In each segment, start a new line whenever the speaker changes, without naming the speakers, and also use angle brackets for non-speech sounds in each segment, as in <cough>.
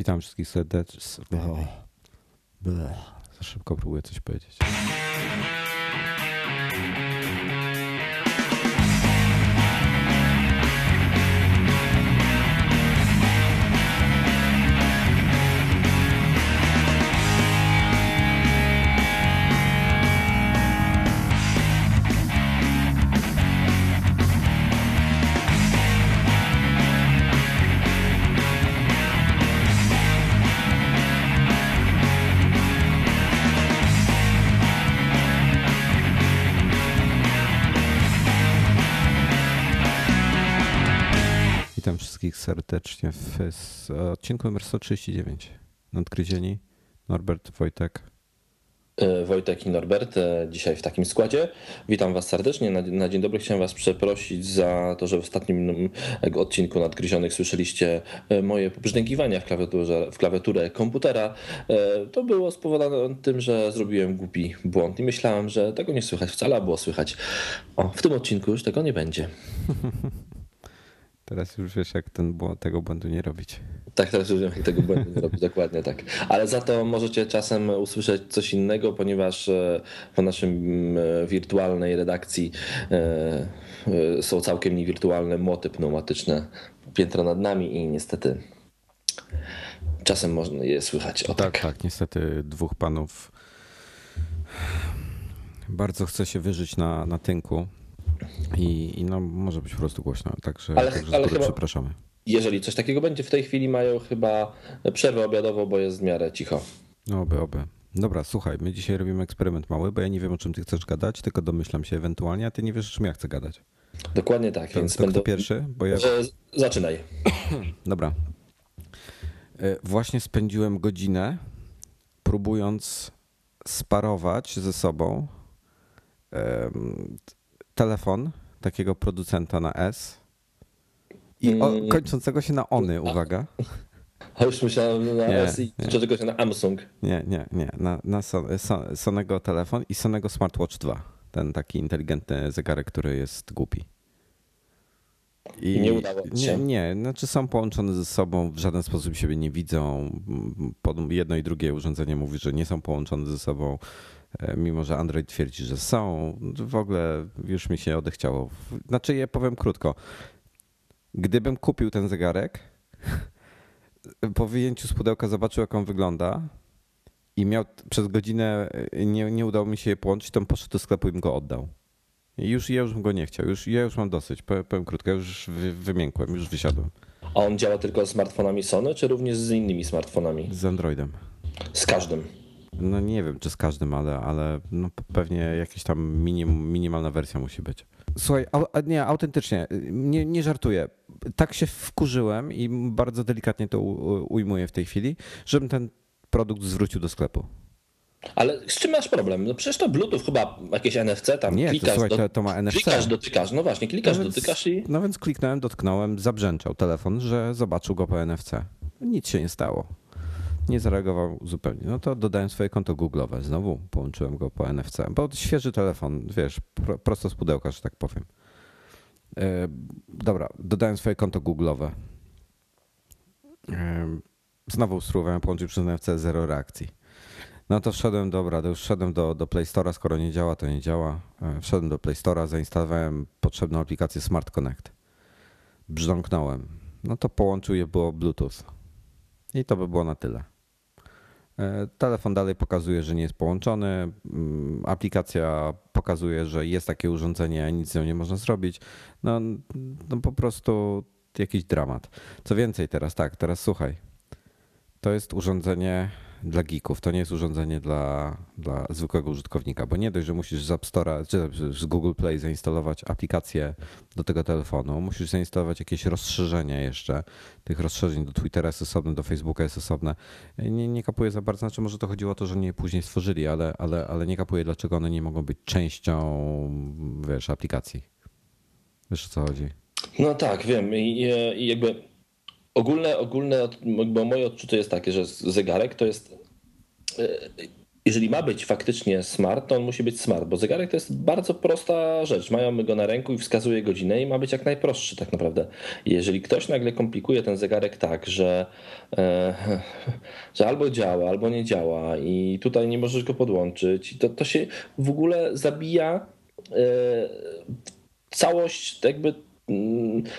Witam wszystkich serdecznie. Za szybko próbuję coś powiedzieć. Serdecznie w odcinku numer 139. Nadgryzieni, Norbert, Wojtek.
E, Wojtek i Norbert, e, dzisiaj w takim składzie. Witam Was serdecznie. Na, na, dzień dobry chciałem Was przeprosić za to, że w ostatnim odcinku Nadgryzionych słyszeliście e, moje pobrzdękiwania w, klawiaturze, w klawiaturę komputera. To było spowodowane tym, że zrobiłem głupi błąd i myślałem, że tego nie słychać wcale, a było słychać. O, w tym odcinku już tego nie będzie. <laughs>
Teraz już wiesz, jak ten, tego błędu nie robić.
Tak, teraz już wiem, jak tego błędu nie robić, <laughs> dokładnie tak. Ale za to możecie czasem usłyszeć coś innego, ponieważ e, w naszym e, wirtualnej redakcji e, są całkiem niewirtualne młoty pneumatyczne piętro nad nami i niestety czasem można je słychać. O,
tak, tak, tak, niestety dwóch panów bardzo chce się wyżyć na, na tynku i, I, no, może być po prostu głośno, także, ale, także ale chyba, przepraszamy.
Jeżeli coś takiego będzie, w tej chwili mają chyba przerwę obiadową, bo jest w miarę cicho.
No oby, oby. Dobra, słuchaj, my dzisiaj robimy eksperyment mały, bo ja nie wiem, o czym ty chcesz gadać, tylko domyślam się ewentualnie, a ty nie wiesz, o czym ja chcę gadać.
Dokładnie tak,
to,
więc
to będę... pierwszy?
Bo ja... Zaczynaj. <clears throat>
Dobra. E, właśnie spędziłem godzinę próbując sparować ze sobą telefon takiego producenta na S i o, kończącego się na ony, uwaga. <laughs>
A już myślałem na nie, S i kończącego się na Samsung.
Nie, nie, nie. Na, na Son, Son, Sonego telefon i Sonego Smartwatch 2. Ten taki inteligentny zegarek, który jest głupi.
I, I nie udało
się? Nie, nie, znaczy są połączone ze sobą, w żaden sposób siebie nie widzą. Jedno i drugie urządzenie mówi, że nie są połączone ze sobą. E, mimo że Android twierdzi, że są. W ogóle już mi się odechciało. Znaczy, ja powiem krótko. Gdybym kupił ten zegarek, <laughs> po wyjęciu z pudełka zobaczył, jak on wygląda i miał przez godzinę, e, nie, nie udało mi się je połączyć, to poszedł do sklepu i bym go oddał. I już ja już bym go nie chciał. Już, ja już mam dosyć. Powiem, powiem krótko, już wy, wymiękłem, już wysiadłem.
A on działa tylko z smartfonami Sony, czy również z innymi smartfonami?
Z Androidem.
Z każdym.
No nie wiem, czy z każdym, ale, ale no pewnie jakaś tam minim, minimalna wersja musi być. Słuchaj, a, nie, autentycznie, nie, nie żartuję. Tak się wkurzyłem i bardzo delikatnie to ujmuję w tej chwili, żebym ten produkt zwrócił do sklepu.
Ale z czym masz problem? No przecież to Bluetooth chyba jakieś NFC tam
nie,
klikasz.
To, słuchaj, to, to ma NFC.
Klikasz, dotykasz. No właśnie, klikasz, no więc, dotykasz i.
No więc kliknąłem, dotknąłem, zabrzęczał telefon, że zobaczył go po NFC. Nic się nie stało nie zareagował zupełnie. No to dodałem swoje konto Google'owe. Znowu połączyłem go po NFC, bo świeży telefon, wiesz, prosto z pudełka, że tak powiem. E, dobra, dodałem swoje konto Google'owe. E, znowu spróbowałem połączyć przez NFC, zero reakcji. No to wszedłem, dobra, to już wszedłem do, do Play Store'a, skoro nie działa, to nie działa. E, wszedłem do Play Store'a, zainstalowałem potrzebną aplikację Smart Connect. Brzdąknąłem. No to połączył je było Bluetooth. I to by było na tyle. E, telefon dalej pokazuje, że nie jest połączony. Mm, aplikacja pokazuje, że jest takie urządzenie, a nic z nią nie można zrobić. No, no po prostu jakiś dramat. Co więcej, teraz tak, teraz słuchaj. To jest urządzenie dla geeków. To nie jest urządzenie dla, dla zwykłego użytkownika, bo nie dość, że musisz z App Store'a czy z Google Play zainstalować aplikację do tego telefonu, musisz zainstalować jakieś rozszerzenia jeszcze. Tych rozszerzeń do Twittera jest osobne, do Facebooka jest osobne. Nie, nie kapuję za bardzo, znaczy może to chodziło o to, że nie później stworzyli, ale, ale, ale nie kapuję, dlaczego one nie mogą być częścią wiesz, aplikacji. Wiesz o co chodzi?
No tak, wiem. I, i jakby ogólne, ogólne bo moje odczucie jest takie, że zegarek to jest e, jeżeli ma być faktycznie smart, to on musi być smart, bo zegarek to jest bardzo prosta rzecz. Mają go na ręku i wskazuje godzinę i ma być jak najprostszy tak naprawdę. Jeżeli ktoś nagle komplikuje ten zegarek tak, że, e, <laughs> że albo działa, albo nie działa i tutaj nie możesz go podłączyć, to, to się w ogóle zabija e, całość jakby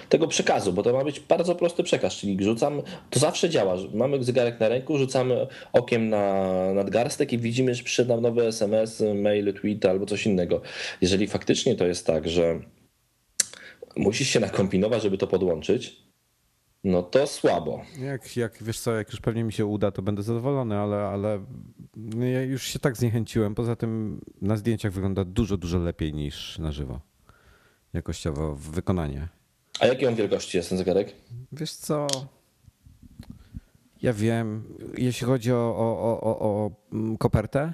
tego przekazu, bo to ma być bardzo prosty przekaz, czyli rzucam, to zawsze działa, mamy zegarek na ręku, rzucamy okiem na nadgarstek i widzimy, że przyszedł nam nowy SMS, mail, tweet albo coś innego. Jeżeli faktycznie to jest tak, że musisz się nakombinować, żeby to podłączyć, no to słabo.
Jak, jak wiesz co, jak już pewnie mi się uda, to będę zadowolony, ale, ale ja już się tak zniechęciłem. Poza tym na zdjęciach wygląda dużo, dużo lepiej niż na żywo jakościowo w wykonanie.
A jakiej on wielkości jest ten zegarek?
Wiesz co? Ja wiem, jeśli chodzi o, o, o, o kopertę,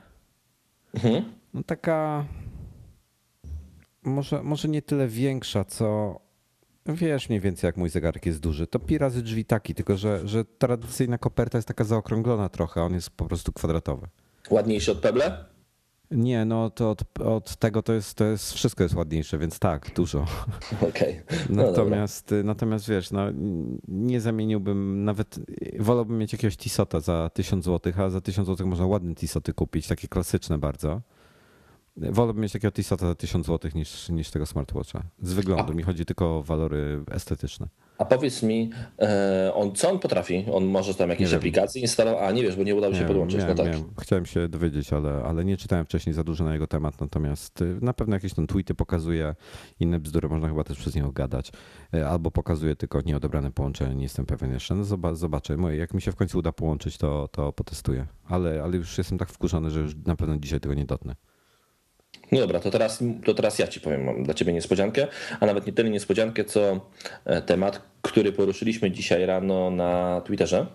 mhm. no taka może, może nie tyle większa, co wiesz mniej więcej jak mój zegarek jest duży. To pi razy drzwi taki, tylko że, że tradycyjna koperta jest taka zaokrąglona trochę, on jest po prostu kwadratowy.
Ładniejszy od Pebble?
Nie, no to od, od, tego to jest, to jest wszystko jest ładniejsze, więc tak, dużo. <laughs>
Okej. Okay.
No natomiast, natomiast wiesz, no, nie zamieniłbym, nawet wolałbym mieć jakiegoś Tisota za 1000 zł, a za 1000 zł można ładne Tisoty kupić, takie klasyczne bardzo. Wolałbym mieć takiego Tisota za 1000 zł niż, niż tego smartwatcha. Z wyglądu, a, mi chodzi tylko o walory estetyczne.
A powiedz mi, e, on, co on potrafi? On może tam jakieś nie aplikacje instalować? A nie wiesz, bo nie udało się nie, podłączyć.
Nie,
no tak.
Chciałem się dowiedzieć, ale, ale nie czytałem wcześniej za dużo na jego temat, natomiast y, na pewno jakieś tam tweety pokazuje, inne bzdury można chyba też przez niego gadać, e, albo pokazuje tylko nieodebrane połączenie, nie jestem pewien jeszcze. No zobaczę, jak mi się w końcu uda połączyć, to, to potestuję, ale, ale już jestem tak wkurzony, że już na pewno dzisiaj tego nie dotnę.
No dobra, to teraz, to teraz ja ci powiem, mam dla ciebie niespodziankę, a nawet nie tyle niespodziankę, co e, temat, który poruszyliśmy dzisiaj rano na Twitterze,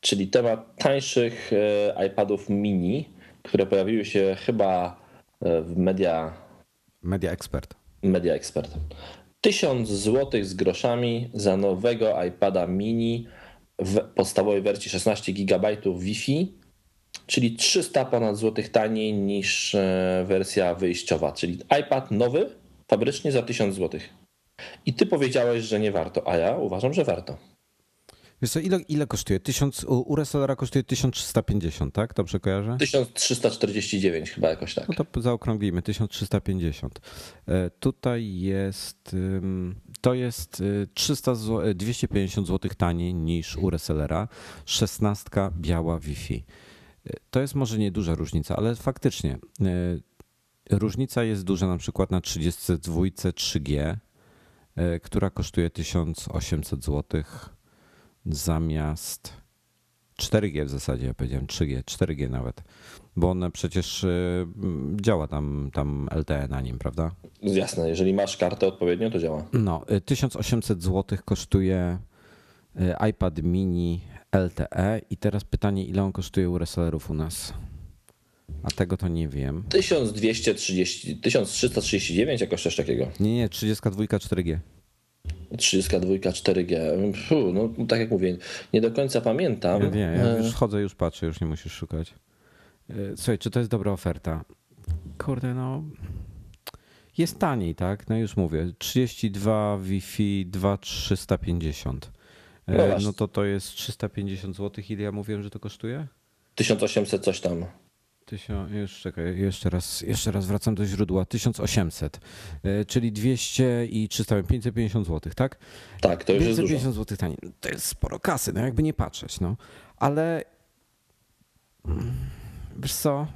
czyli temat tańszych e, iPadów mini, które pojawiły się chyba e, w media...
Media Expert.
Media Expert. 1000 zł z groszami za nowego iPada mini w podstawowej wersji 16 GB Wi-Fi czyli 300 ponad złotych taniej niż e, wersja wyjściowa, czyli iPad nowy, fabrycznie za 1000 złotych. I ty powiedziałeś, że nie warto, a ja uważam, że warto.
Wiesz co, ile, ile kosztuje? 1000, u resellera kosztuje 1350, tak? Dobrze kojarzę?
1349 chyba jakoś tak.
No to zaokrąglimy, 1350. E, tutaj jest, to jest 300 zł, 250 zł taniej niż u resellera, 16 biała Wi-Fi. To jest może nieduża różnica, ale faktycznie e, różnica jest duża na przykład na 32 3G, e, która kosztuje 1800 zł zamiast 4G w zasadzie, ja powiedziałem 3G, 4G nawet, bo one przecież e, działa tam, tam LTE na nim, prawda?
Jasne, jeżeli masz kartę odpowiednio, to działa.
No, 1800 zł kosztuje iPad mini LTE i teraz pytanie, ile on kosztuje u resellerów u nas? A tego to nie wiem.
1230, 1339, jakoś coś takiego.
Nie, nie, 32 4G.
32 4G. Puh, no tak jak mówię, nie do końca pamiętam.
Ja wiem, ja już chodzę, już patrzę, już nie musisz szukać. E, słuchaj, czy to jest dobra oferta? Kurde, no. Jest taniej, tak? No już mówię. 32 Wi-Fi 2350. No, e, no to to jest 350 zł. Ile ja mówiłem, że to kosztuje?
1800 coś tam.
Tysiąc, już czekaj, jeszcze raz, jeszcze raz wracam do źródła. 1800, e, czyli 200 i 300, 550 zł, tak?
Tak, to już 550 jest dużo.
zł taniej. To jest sporo kasy, no jakby nie patrzeć, no. Ale mm, wiesz co,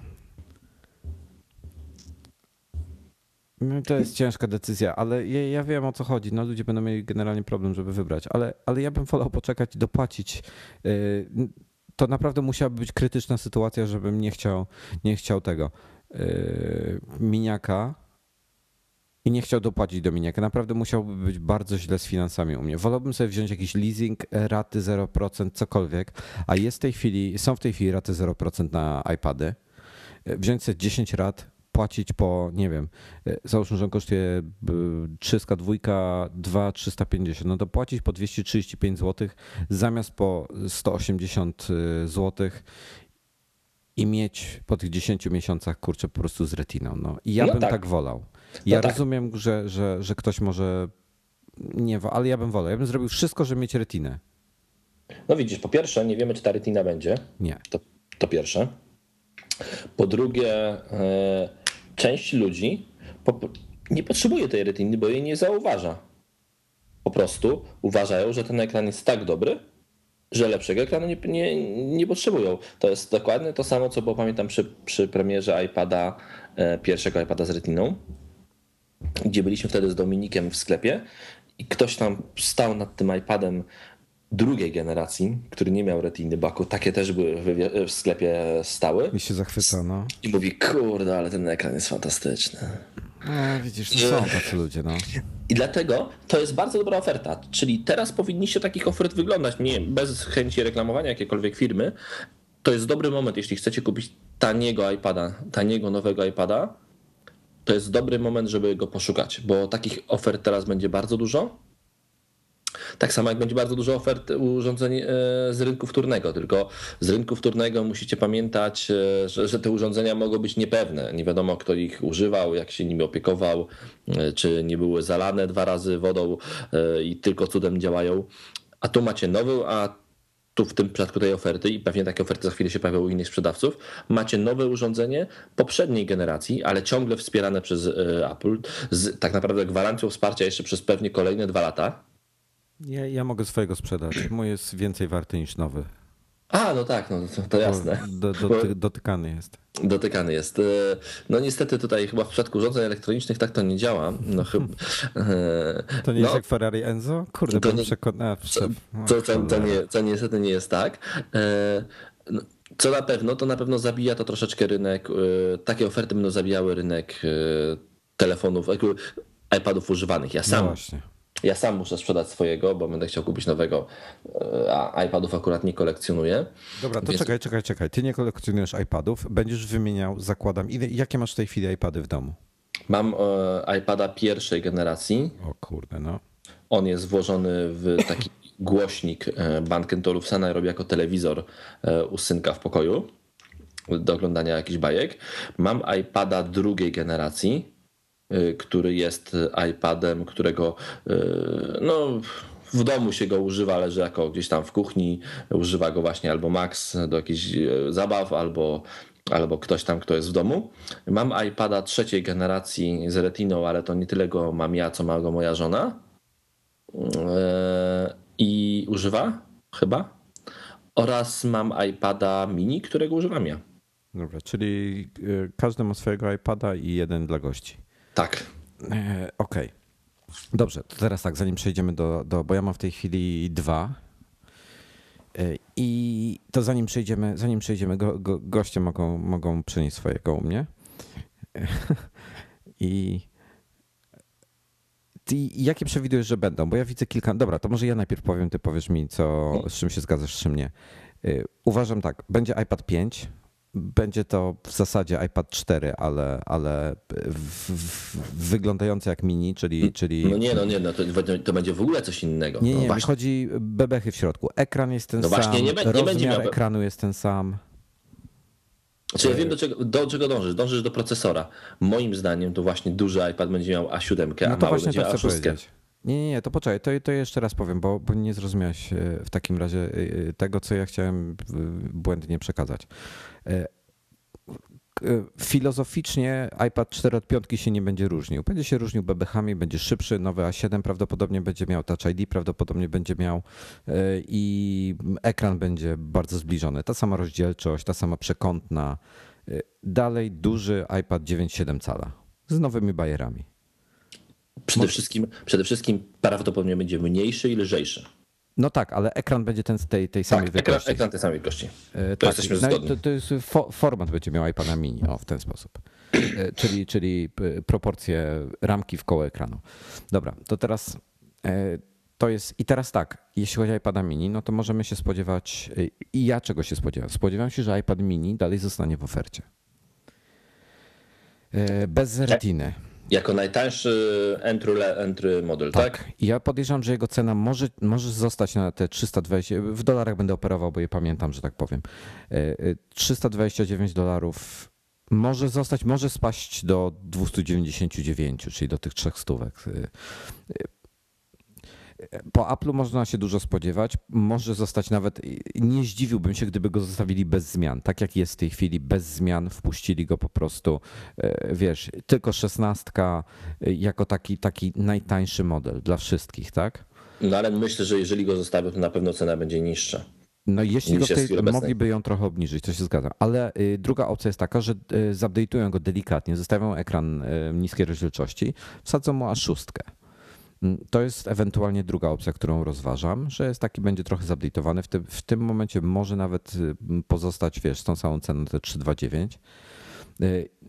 to jest ciężka decyzja, ale ja, ja, wiem o co chodzi. No, ludzie będą mieli generalnie problem, żeby wybrać, ale, ale ja bym wolał poczekać dopłacić. Y, to naprawdę musiałaby być krytyczna sytuacja, żebym nie chciał, nie chciał tego y, miniaka i nie chciał dopłacić do miniaka. Naprawdę musiałby być bardzo źle z finansami u mnie. Wolałbym sobie wziąć jakiś leasing, raty 0%, cokolwiek, a jest w tej chwili, są w tej chwili raty 0% na iPady. Wziąć sobie 10 rat, płacić po, nie wiem, e, załóżmy, że on kosztuje 302, 2, 350, no to płacić po 235 zł zamiast po 180 zł i mieć po tych 10 miesiącach kurczę po prostu z retiną. No. I ja
No
bym tak.
tak.
wolał. Ja
No tak.
rozumiem, że, że, że ktoś może nie, ale ja bym wolał. Ja bym zrobił wszystko, żeby mieć retinę.
No widzisz, po pierwsze, nie wiemy, czy ta retina będzie.
Nie.
To, to pierwsze. Po drugie, e, część ludzi nie potrzebuje tej retiny, bo jej nie zauważa. Po prostu uważają, że ten ekran jest tak dobry, że lepszego ekranu nie, nie, nie potrzebują. To jest dokładnie to samo, co było pamiętam przy, przy premierze iPada, e, pierwszego iPada z retiną, gdzie byliśmy wtedy z Dominikiem w sklepie i ktoś tam stał nad tym iPadem drugiej generacji, który nie miał retiny baku, takie też były w, sklepie stały
Mi się zachwyca, no.
i mówi, kurde, ale ten ekran jest fantastyczny.
no widzisz, no są tacy ludzie, no.
I dlatego to jest bardzo dobra oferta. Czyli teraz powinniście takich ofert wyglądać, nie bez chęci reklamowania jakiejkolwiek firmy. To jest dobry moment, jeśli chcecie kupić taniego iPada, taniego nowego iPada, to jest dobry moment, żeby go poszukać, bo takich ofert teraz będzie bardzo dużo. Tak samo jak będzie bardzo dużo ofert urządzeń e, z rynku wtórnego, tylko z rynku wtórnego musicie pamiętać, e, że, że te urządzenia mogą być niepewne. Nie wiadomo, kto ich używał, jak się nimi opiekował, e, czy nie były zalane dwa razy wodą i tylko cudem działają. A tu macie nowy, a tu w tym przypadku tej oferty, i pewnie takie oferty za chwilę się pojawią u innych sprzedawców, macie nowe urządzenie poprzedniej generacji, ale ciągle wspierane przez Apple, z tak naprawdę gwarancją wsparcia jeszcze przez pewnie kolejne dwa lata.
Ja, ja mogę swojego sprzedać. Mój jest więcej warty niż nowy.
A, no tak, no to, to jasne.
Do, do, dotykany jest.
Dotykany jest. E, No niestety tutaj chyba w przypadku urządzeń elektronicznych tak to nie działa. No chyba. e,
To nie
no,
jest jak Ferrari Enzo? Kurde,
To nie-
przekonał.
To, to, to, nie, to niestety nie jest tak. E, no, Co na pewno, to na pewno zabija to troszeczkę rynek. Takie oferty będą zabijały rynek telefonów, iPadów używanych. Ja
No
sam,
właśnie.
Ja sam muszę sprzedać swojego, bo będę chciał kupić nowego, e, a iPadów akurat nie kolekcjonuję.
Dobra, to
Więc-
czekaj, czekaj, czekaj. Ty nie kolekcjonujesz iPadów, będziesz wymieniał, zakładam. Ile, jakie masz w tej chwili iPady w domu?
Mam e, iPada pierwszej generacji.
O kurde, no.
On jest włożony w taki <coughs> głośnik e, Bang Olufsena i robi jako telewizor e, u synka w pokoju do oglądania jakichś bajek. Mam iPada drugiej generacji, który jest iPadem, którego e, no, w domu się go używa, leży jako gdzieś tam w kuchni, używa go właśnie albo Max do jakichś e, zabaw, albo albo ktoś tam, kto jest w domu. Mam iPada trzeciej generacji z retiną, ale to nie tyle go mam ja, co ma go moja żona. I używa chyba. Oraz mam iPada mini, którego używam ja.
Dobra, czyli y, każdy ma swojego iPada i jeden dla gości.
Tak.
E, Okej. Dobrze, to teraz tak, zanim przejdziemy do, do. Bo ja mam w tej chwili dwa. E, I to zanim przejdziemy, zanim przejdziemy, go, go, goście mogą, mogą przynieść swojego u mnie. <laughs> I. Ty, jakie przewidujesz, że będą? Bo ja widzę kilka. Dobra, to może ja najpierw powiem, ty powiesz mi, co, z czym się zgadzasz, z czym nie. Y, Uważam tak, będzie iPad 5. Będzie to w zasadzie iPad 4, ale, ale w, w, wyglądający jak mini, czyli. czyli
No nie, no nie, no to, to będzie w ogóle coś innego.
nie,
no
nie,
właśnie.
chodzi bebechy w środku. Ekran jest ten
No
sam,
właśnie, nie be- nie
rozmiar
będzie miał-
ekranu jest ten sam.
Czy ja wiem, do czego, do czego dążysz? Dążysz do procesora. Moim zdaniem to właśnie duży iPad będzie miał A7, a
No to
mały
właśnie
będzie
to chcę
A6.
powiedzieć. Nie, nie, nie, to poczekaj, to, to jeszcze raz powiem, bo, bo nie zrozumiałeś e, w takim razie e, tego, co ja chciałem e, błędnie przekazać. E, e, Filozoficznie iPad 4 od piątki się nie będzie różnił. Będzie się różnił bebechami, będzie szybszy, nowy A7 prawdopodobnie będzie miał Touch ID, prawdopodobnie będzie miał e, i ekran będzie bardzo zbliżony. Ta sama rozdzielczość, ta sama przekątna. Dalej duży iPad 9,7 cala z nowymi bajerami.
Przede wszystkim, przede wszystkim prawdopodobnie będzie mniejszy i lżejszy.
No tak, ale ekran będzie ten z tej, tej samej
Tak, ekran,
wielkości.
ekran tej samej wielkości.
E,
To
tak,
jesteśmy
no
zgodni.
to, to jest fo, format będzie miał iPada mini, o w ten sposób. E, Czyli, czyli proporcje ramki w koło ekranu. Dobra, to teraz e, to jest i teraz tak, jeśli chodzi o iPada mini, no to możemy się spodziewać i ja czego się spodziewam? Spodziewam się, że iPad mini dalej zostanie w ofercie. Bez retiny.
Jako najtańszy entry, entry model, tak? tak?
Ja podejrzewam, że jego cena może, może zostać na te 320, w dolarach będę operował, bo je pamiętam, że tak powiem. 329 dolarów może zostać, może spaść do 299, czyli do tych trzech stówek. Po Apple'u można się dużo spodziewać. Może zostać nawet, nie zdziwiłbym się, gdyby go zostawili bez zmian. Tak jak jest w tej chwili, bez zmian, wpuścili go po prostu, e, wiesz, tylko szesnastka e, jako taki, taki najtańszy model dla wszystkich, tak?
No ale myślę, że jeżeli go zostawią, to na pewno cena będzie niższa.
No jeśli go tej, mogliby ją trochę obniżyć, to się zgadza. Ale y, druga opcja jest taka, że y, zupdate'ują go delikatnie, zostawią ekran y, niskiej rozdzielczości, wsadzą mu aż szóstkę. Mm, to jest ewentualnie druga opcja, którą rozważam, że jest taki, będzie trochę zupdate'owany. W tym, w tym momencie może nawet pozostać, wiesz, tą samą ceną te 329.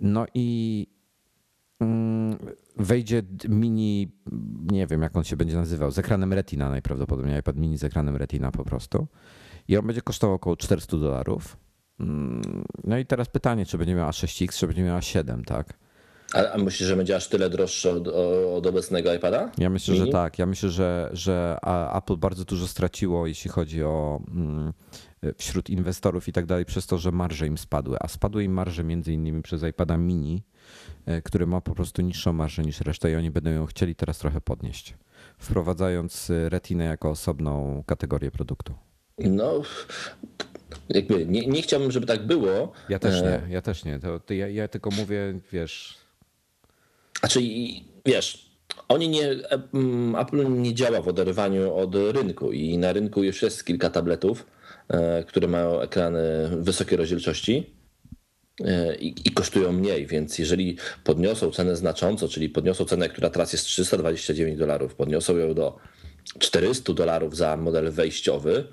No i mm, wejdzie mini, nie wiem jak on się będzie nazywał, z ekranem Retina najprawdopodobniej, iPad mini z ekranem Retina po prostu i on będzie kosztował około 400 dolarów. Mm, no i teraz pytanie, czy będzie miała 6X, czy będzie miała 7, tak?
A, myślisz, że będzie aż tyle droższe od, od obecnego iPada?
Ja myślę, Mini? że tak. Ja myślę, że, że Apple bardzo dużo straciło, jeśli chodzi o mm, wśród inwestorów i tak dalej, przez to, że marże im spadły. A spadły im marże między innymi przez iPada mini, e, który ma po prostu niższą marżę niż reszta i oni będą ją chcieli teraz trochę podnieść, wprowadzając retinę jako osobną kategorię produktu.
No, jakby nie, nie chciałbym, żeby tak było.
Ja też nie, ja też nie. To, to ja, ja tylko mówię, wiesz.
Czyli wiesz, oni nie, mm, Apple nie działa w oderwaniu od rynku i na rynku już jest kilka tabletów, e, które mają ekrany wysokiej rozdzielczości e, i, i, kosztują mniej, więc jeżeli podniosą cenę znacząco, czyli podniosą cenę, która teraz jest 329 dolarów, podniosą ją do 400 dolarów za model wejściowy,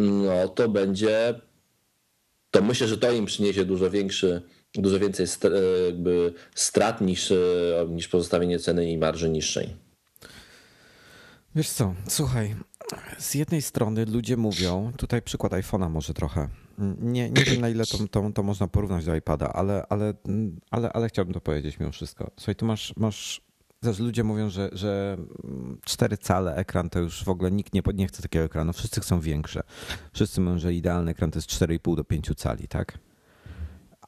no to będzie, to myślę, że to im przyniesie dużo większy, dużo więcej jakby strat niż, niż pozostawienie ceny i marży niższej.
Wiesz co, słuchaj, z jednej strony ludzie mówią, tutaj przykład iPhone'a może trochę, nie, nie wiem na ile to, to, to można porównać do iPada, ale, ale, ale, ale chciałbym to powiedzieć mimo wszystko. Słuchaj, tu masz, masz znaczy, ludzie mówią, że, że 4 cale ekran to już w ogóle nikt nie, nie chce takiego ekranu. Wszyscy chcą większe. Wszyscy mówią, że idealny ekran to jest 4,5 do 5 cali, tak?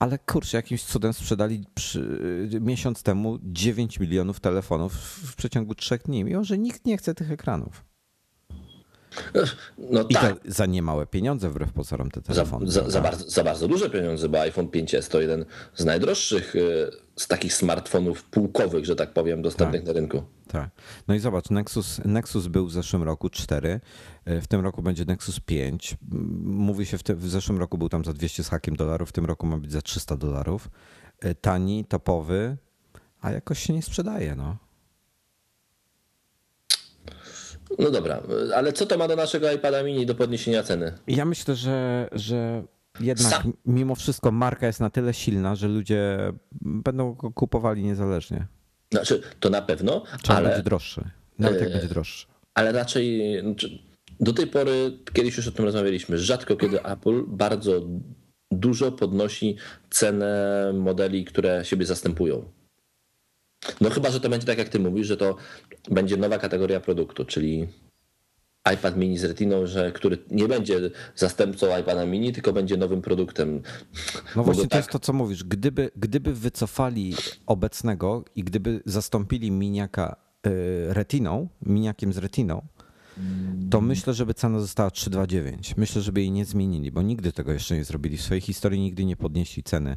Ale kurczę, jakimś cudem sprzedali przy, miesiąc temu 9 milionów telefonów w przeciągu 3 dni, mimo że nikt nie chce tych ekranów. No I tak. to za niemałe pieniądze wbrew pozorom te telefony.
Za, za, za, bardzo, za, bardzo, duże pieniądze, bo iPhone 5S to jeden z najdroższych y, z takich smartfonów półkowych, że tak powiem, dostępnych tak, na rynku.
Tak. No i zobacz, Nexus, Nexus był w zeszłym roku 4, y, w tym roku będzie Nexus 5. Mówi się, w, te, w zeszłym roku był tam za 200 z hakiem dolarów, w tym roku ma być za 300 dolarów. Y, tani, topowy, a jakoś się nie sprzedaje, no.
No dobra, ale co to ma do naszego iPada mini do podniesienia ceny?
Ja myślę, że, że jednak Sam. mimo wszystko marka jest na tyle silna, że ludzie będą go kupowali niezależnie.
Znaczy, to na pewno,
Czy ale... będzie droższy, nawet jak e, będzie droższy.
Ale raczej znaczy, do tej pory, kiedyś już o tym rozmawialiśmy, rzadko kiedy Apple bardzo dużo podnosi cenę modeli, które siebie zastępują. No chyba, że to będzie tak jak ty mówisz, że to będzie nowa kategoria produktu, czyli iPad mini z retiną, że, który nie będzie zastępcą iPada mini, tylko będzie nowym produktem.
No właśnie, tak... to jest to, co mówisz. Gdyby, gdyby wycofali obecnego i gdyby zastąpili miniaka y, retiną, miniakiem z retiną, to myślę, żeby cena została 329. Myślę, żeby jej nie zmienili, bo nigdy tego jeszcze nie zrobili. W swojej historii nigdy nie podnieśli ceny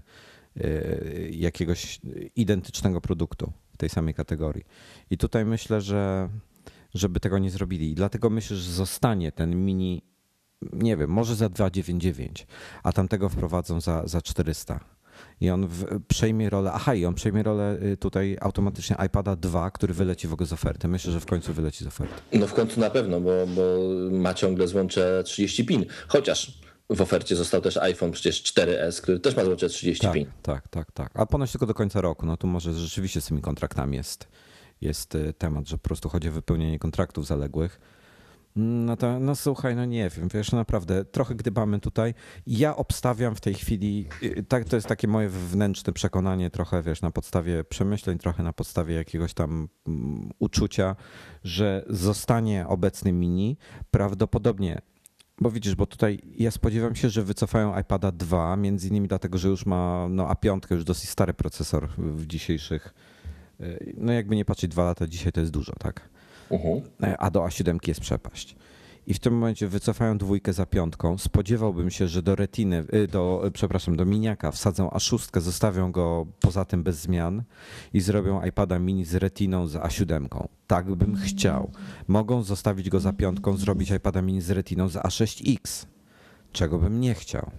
y, jakiegoś identycznego produktu w tej samej kategorii. I tutaj myślę, że żeby tego nie zrobili. I dlatego myślę, że zostanie ten mini, nie wiem, może za 2,99, a tamtego wprowadzą za, za 400. I on w, przejmie rolę, aha, i on przejmie rolę y, tutaj automatycznie iPada 2, który wyleci w ogóle z oferty. Myślę, że w końcu wyleci z oferty.
No w końcu na pewno, bo, bo ma ciągle złącze 30 pin. Chociaż w ofercie został też iPhone przecież 4S, który też ma złącze 30
tak. Tak, tak, tak. A ponoć tylko do końca roku. No tu może rzeczywiście z tymi kontraktami jest jest y, temat, że po prostu chodzi o wypełnienie kontraktów zaległych. No to, no słuchaj, no nie wiem, wiesz, naprawdę, trochę gdybamy tutaj. Ja obstawiam w tej chwili, y, tak, to jest takie moje wewnętrzne przekonanie, trochę, wiesz, na podstawie przemyśleń, trochę na podstawie jakiegoś tam um, uczucia, że zostanie obecny mini. Prawdopodobnie bo widzisz, bo tutaj ja spodziewam się, że wycofają iPada 2, między innymi dlatego, że już ma no, A5, już dosyć stary procesor w dzisiejszych, y, no jakby nie patrzeć, dwa lata dzisiaj to jest dużo, tak? Uh-huh. A do A7 jest przepaść. I w tym momencie wycofają dwójkę za piątką. Spodziewałbym się, że do retiny, y, do, przepraszam, do miniaka wsadzą A6, zostawią go poza tym bez zmian i zrobią iPada mini z retiną z A7. Tak bym chciał. Mogą zostawić go za piątką, zrobić iPada mini z retiną z A6X. Czego bym nie chciał.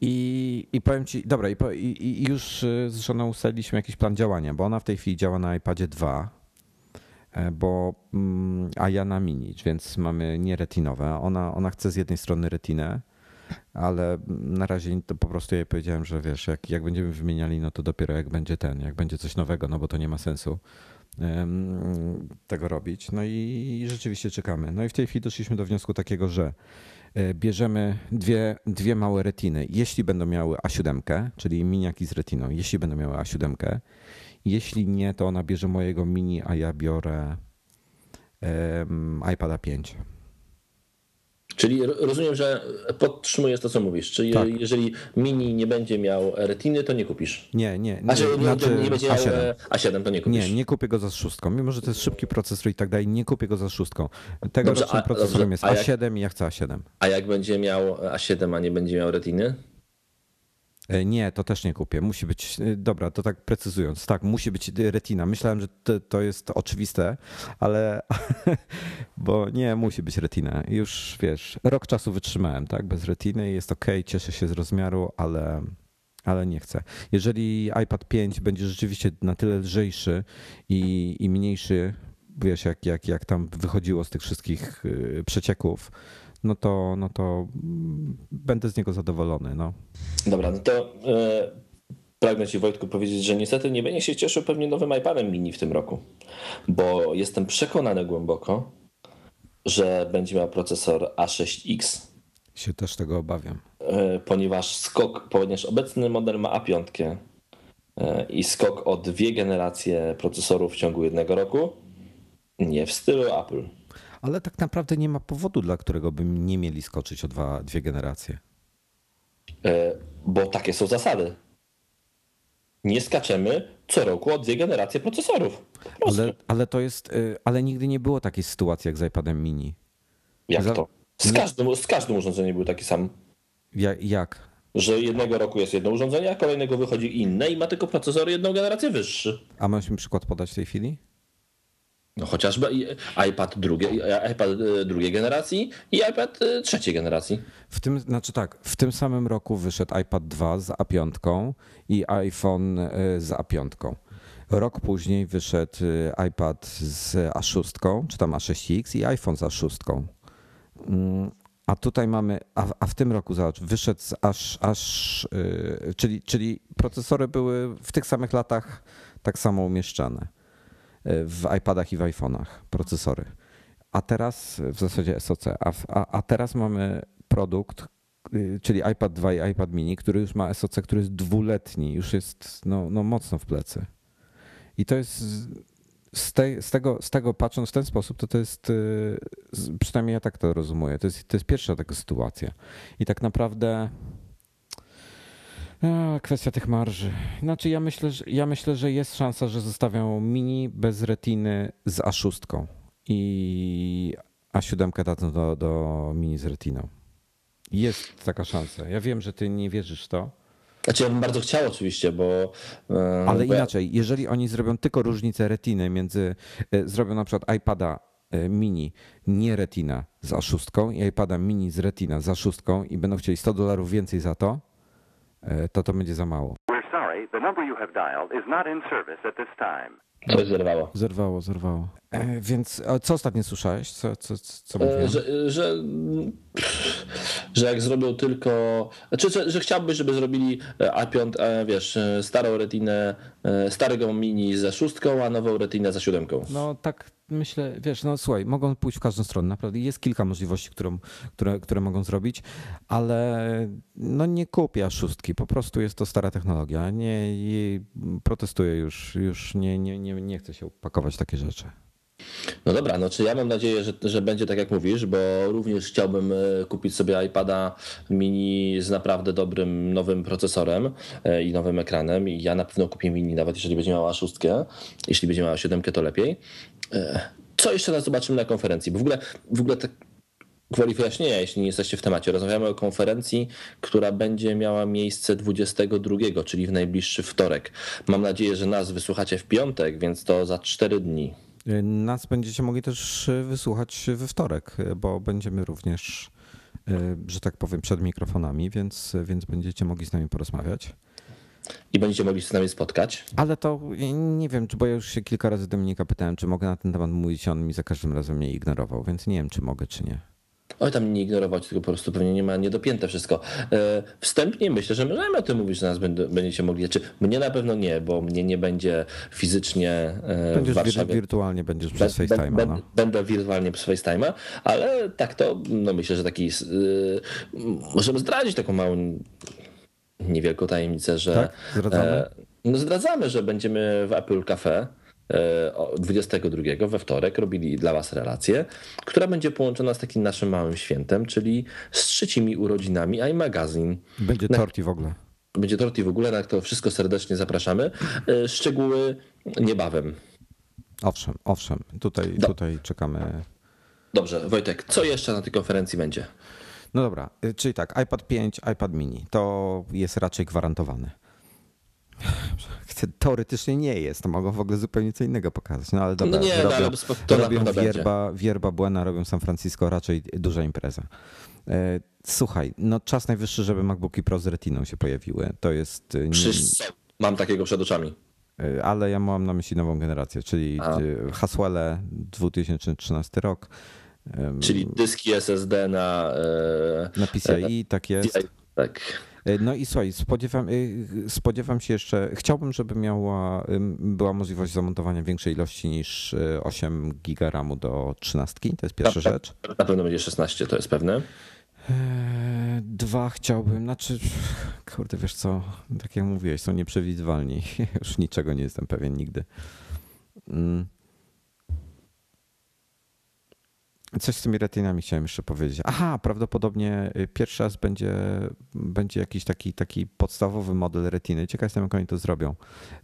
I, I powiem ci, dobra, i, i, i już y, z żoną ustaliliśmy jakiś plan działania, bo ona w tej chwili działa na iPadzie 2 E, bo mm, a ja na mini, więc mamy nie retinowe. Ona, ona chce z jednej strony retinę, ale na razie to po prostu jej powiedziałem, że wiesz, jak, jak będziemy wymieniali, no to dopiero jak będzie ten, jak będzie coś nowego, no bo to nie ma sensu tego robić. No i rzeczywiście czekamy. No i w tej chwili doszliśmy do wniosku takiego, że e, bierzemy dwie, dwie małe retiny. Jeśli będą miały A7, czyli miniaki z retiną, jeśli będą miały A7, jeśli nie, to ona bierze mojego mini, a ja biorę um, iPada 5.
Czyli rozumiem, że podtrzymujesz to, co mówisz. Czyli tak. jeżeli mini nie będzie miał retiny, to nie kupisz.
Nie, nie.
nie, znaczy, znaczy, nie będzie A7. miał A7, to nie kupisz.
Nie, nie kupię go za szóstką. Mimo, że to jest szybki procesor i tak dalej, nie kupię go za szóstką. Tego rocznym procesorem jest A7 jak, i ja chcę A7.
A jak będzie miał A7, a nie będzie miał retiny?
E, nie, to też nie kupię. Musi być, e, dobra, to tak precyzując, tak, musi być retina. Myślałem, że to, to jest oczywiste, ale <laughs> bo nie, musi być retina. Już wiesz, rok czasu wytrzymałem, tak, bez retiny jest ok, cieszę się z rozmiaru, ale, ale nie chcę. Jeżeli iPad 5 będzie rzeczywiście na tyle lżejszy i, i mniejszy, wiesz, jak, jak, jak tam wychodziło z tych wszystkich e, przecieków, no to, no to będę z niego zadowolony. No.
Dobra, no to e, pragnę Ci Wojtku powiedzieć, że niestety nie będę się cieszył pewnie nowym iPadem mini w tym roku, bo jestem przekonany głęboko, że będzie miał procesor A6X.
Się też tego obawiam.
E, ponieważ skok, ponieważ obecny model ma A5 e, i skok o dwie generacje procesorów w ciągu jednego roku nie w stylu Apple
ale tak naprawdę nie ma powodu, dla którego by nie mieli skoczyć o dwa, dwie generacje.
E, bo takie są zasady. Nie skaczemy co roku o dwie generacje procesorów.
Ale, ale to jest, e, ale nigdy nie było takiej sytuacji jak z iPadem mini.
Jak Za... to? Z każdym, z każdym urządzeniem był taki sam.
Ja, jak?
Że jednego roku jest jedno urządzenie, a kolejnego wychodzi inne i ma tylko procesor jedną generację wyższy.
A masz mi przykład podać w tej chwili?
No chociażby iPad iPad e, drugiej generacji i iPad e, trzeciej generacji.
W tym, znaczy tak, w tym samym roku wyszedł iPad 2 z A5 i iPhone e, z A5. Rok później wyszedł iPad z A6, czy tam A6X i iPhone z A6. Mm, a tutaj mamy, a, a w tym roku zobacz, wyszedł aż, aż czyli, czyli procesory były w tych samych latach tak samo umieszczane w iPadach i w iPhone'ach procesory. A teraz w zasadzie SoC, a, a, a teraz mamy produkt, y, czyli iPad 2 i iPad mini, który już ma SoC, który jest dwuletni, już jest no, no mocno w plecy. I to jest z, te, z, tego, z tego patrząc w ten sposób, to to jest, y, przynajmniej ja tak to rozumuję, to jest, to jest pierwsza taka sytuacja. I tak naprawdę a, kwestia tych marży. Znaczy ja myślę, że, ja myślę, że jest szansa, że zostawią mini bez retiny z A6 i A7 dadzą do, do mini z retiną. Jest taka szansa. Ja wiem, że ty nie wierzysz w to.
Znaczy ja bym bardzo chciał oczywiście, bo...
E, Ale bo inaczej, ja... jeżeli oni zrobią tylko różnicę retiny między... E, zrobią na przykład iPada e, mini nie retina z A6 i iPada mini z retina z A6 i będą chcieli 100 dolarów więcej za to, to to będzie za mało.
Coś zerwało.
Zerwało, zerwało. E, więc co ostatnio słyszałeś? Co, co, co
e, że, że, że jak zrobią tylko, znaczy, że, że chciałbyś, żeby zrobili A5, wiesz, starą retinę, starego mini za szóstką, a nową retinę za siódemką.
No tak myślę, wiesz, no słuchaj, mogą pójść w każdą stronę, naprawdę. Jest kilka możliwości, którą, które, które mogą zrobić, ale no nie kupię szóstki, po prostu jest to stara technologia, nie, protestuję już, już nie, nie, nie, nie chcę się pakować takie rzeczy.
No dobra, no czy ja mam nadzieję, że, że będzie tak jak mówisz, bo również chciałbym e, kupić sobie iPada mini z naprawdę dobrym nowym procesorem e, i nowym ekranem. I ja na pewno kupię mini, nawet jeżeli będzie miała szóstkę, jeśli będzie miała siódemkę to lepiej. E, co jeszcze raz zobaczymy na konferencji? Bo w ogóle, w ogóle tak gwoli wyjaśnienia, jeśli nie jesteście w temacie. Rozmawiamy o konferencji, która będzie miała miejsce 22, czyli w najbliższy wtorek. Mam nadzieję, że nas wysłuchacie w piątek, więc to za 4 dni.
Nas będziecie mogli też wysłuchać we wtorek, bo będziemy również, e, że tak powiem, przed mikrofonami, więc, więc będziecie mogli z nami porozmawiać.
I będziecie mogli się z nami spotkać.
Ale to nie wiem, bo ja już się kilka razy Dominika pytałem, czy mogę na ten temat mówić, on mi za każdym razem mnie ignorował, więc nie wiem, czy mogę, czy nie.
Oj, tam nie ignorować, tylko po prostu pewnie nie ma niedopięte wszystko. E, wstępnie myślę, że możemy o tym mówić, że nas będziecie mogli. Czy mnie na pewno nie, bo mnie nie będzie fizycznie e,
będziesz
w Warszawie.
wirtualnie będziesz przez FaceTime'a.
Będę,
no.
będę wirtualnie przez FaceTime'a, ale tak to no myślę, że taki yy, możemy zdradzić taką małą niewielką tajemnicę, że
tak? zdradzamy? E,
no zdradzamy, że będziemy w Apple Cafe 22 we wtorek robili dla Was relację, która będzie połączona z takim naszym małym świętem, czyli z trzecimi urodzinami iMagazine.
Będzie torti w ogóle.
Będzie torti w ogóle, na to wszystko serdecznie zapraszamy. E, szczegóły niebawem.
Owszem, owszem. Tutaj, Do... tutaj czekamy.
Dobrze, Wojtek, co jeszcze na tej konferencji będzie?
No dobra, y, czyli tak, iPad 5, iPad mini, to jest raczej gwarantowane. <laughs> Teoretycznie nie jest, to mogą w ogóle zupełnie co innego pokazać. No ale dobra,
no nie,
robią,
ale to
robią wierba, wierba Błena, robią San Francisco, raczej duża impreza. E, słuchaj, no czas najwyższy, żeby MacBooki Pro z Retiną się pojawiły. To jest...
Y, mam takiego przed oczami.
E, ale ja mam na myśli nową generację, czyli A. Haswell 2013 rok.
Czyli dyski SSD na...
E, na PCI, tak jest.
Tak.
E, no i słuchaj, spodziewam, e, spodziewam się jeszcze, chciałbym, żeby miała, była możliwość zamontowania większej ilości niż 8 giga RAMu do 13. To jest pierwsza
na,
rzecz.
Na pewno będzie 16, to jest pewne.
Dwa chciałbym, znaczy, kurde, wiesz co, tak jak mówiłeś, są nieprzewidywalni. <laughs> Już niczego nie jestem pewien nigdy. Mm. Coś z tymi retinami chciałem jeszcze powiedzieć. Aha, prawdopodobnie y, pierwszy raz będzie, będzie jakiś taki, taki podstawowy model retiny. Ciekaw jestem, jak oni to zrobią.